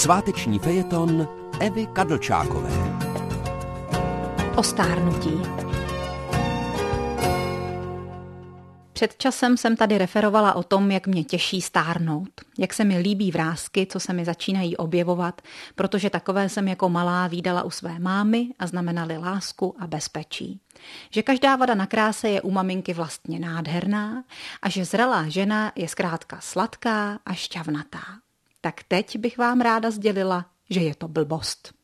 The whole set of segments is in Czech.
Sváteční fejeton Evy Kadlčákové. O stárnutí. Před časem jsem tady referovala o tom, jak mě těší stárnout, jak se mi líbí vrázky, co se mi začínají objevovat, protože takové jsem jako malá výdala u své mámy a znamenaly lásku a bezpečí. Že každá vada na kráse je u maminky vlastně nádherná a že zralá žena je zkrátka sladká a šťavnatá. Tak teď bych vám ráda sdělila, že je to blbost.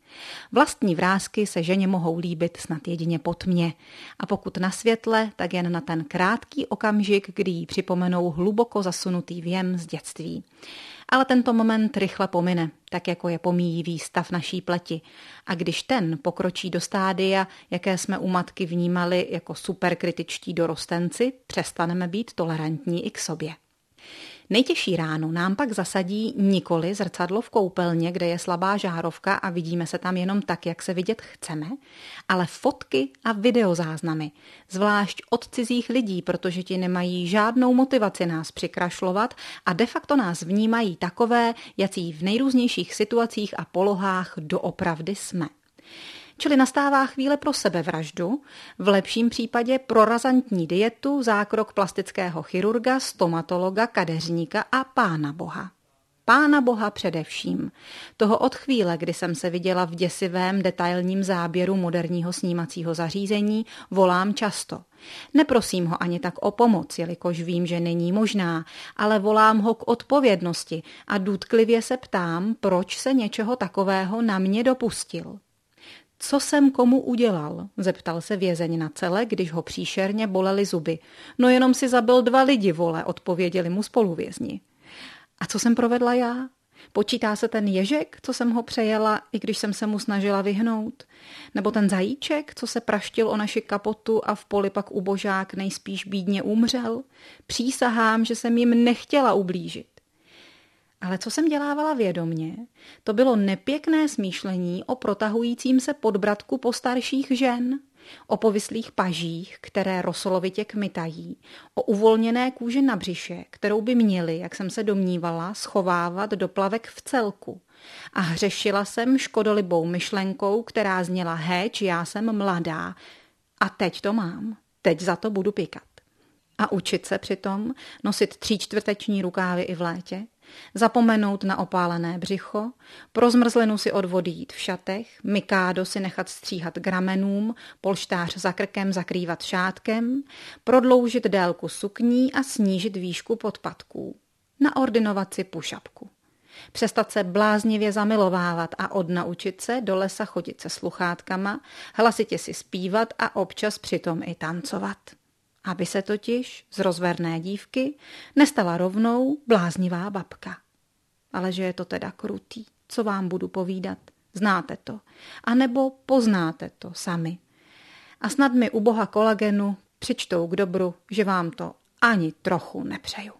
Vlastní vrázky se ženě mohou líbit snad jedině po tmě a pokud na světle, tak jen na ten krátký okamžik, kdy jí připomenou hluboko zasunutý věm z dětství. Ale tento moment rychle pomine, tak jako je pomíjivý stav naší pleti. A když ten pokročí do stádia, jaké jsme u matky vnímali jako superkritičtí dorostenci, přestaneme být tolerantní i k sobě. Nejtěžší ránu nám pak zasadí nikoli zrcadlo v koupelně, kde je slabá žárovka a vidíme se tam jenom tak, jak se vidět chceme, ale fotky a videozáznamy, zvlášť od cizích lidí, protože ti nemají žádnou motivaci nás přikrašlovat a de facto nás vnímají takové, jací v nejrůznějších situacích a polohách doopravdy jsme. Čili nastává chvíle pro sebevraždu, v lepším případě pro razantní dietu, zákrok plastického chirurga, stomatologa, kadeřníka a pána boha. Pána Boha především. Toho od chvíle, kdy jsem se viděla v děsivém detailním záběru moderního snímacího zařízení, volám často. Neprosím ho ani tak o pomoc, jelikož vím, že není možná, ale volám ho k odpovědnosti a důtklivě se ptám, proč se něčeho takového na mě dopustil. Co jsem komu udělal? Zeptal se vězeň na celé, když ho příšerně bolely zuby. No jenom si zabil dva lidi, vole, odpověděli mu spoluvězni. A co jsem provedla já? Počítá se ten ježek, co jsem ho přejela, i když jsem se mu snažila vyhnout? Nebo ten zajíček, co se praštil o naši kapotu a v poli pak ubožák nejspíš bídně umřel? Přísahám, že jsem jim nechtěla ublížit. Ale co jsem dělávala vědomně, to bylo nepěkné smýšlení o protahujícím se podbratku postarších žen, o povislých pažích, které rosolovitě kmitají, o uvolněné kůži na břiše, kterou by měli, jak jsem se domnívala, schovávat do plavek v celku. A hřešila jsem škodolibou myšlenkou, která zněla heč, já jsem mladá. A teď to mám. Teď za to budu pikat. A učit se přitom nosit tříčtvrteční rukávy i v létě, Zapomenout na opálené břicho, pro zmrzlinu si od vody jít v šatech, mikádo si nechat stříhat gramenům, polštář za krkem zakrývat šátkem, prodloužit délku sukní a snížit výšku podpatků. Naordinovat si pušapku. Přestat se bláznivě zamilovávat a odnaučit se do lesa chodit se sluchátkama, hlasitě si zpívat a občas přitom i tancovat aby se totiž z rozverné dívky nestala rovnou bláznivá babka. Ale že je to teda krutý, co vám budu povídat, znáte to, anebo poznáte to sami. A snad mi u boha kolagenu přičtou k dobru, že vám to ani trochu nepřeju.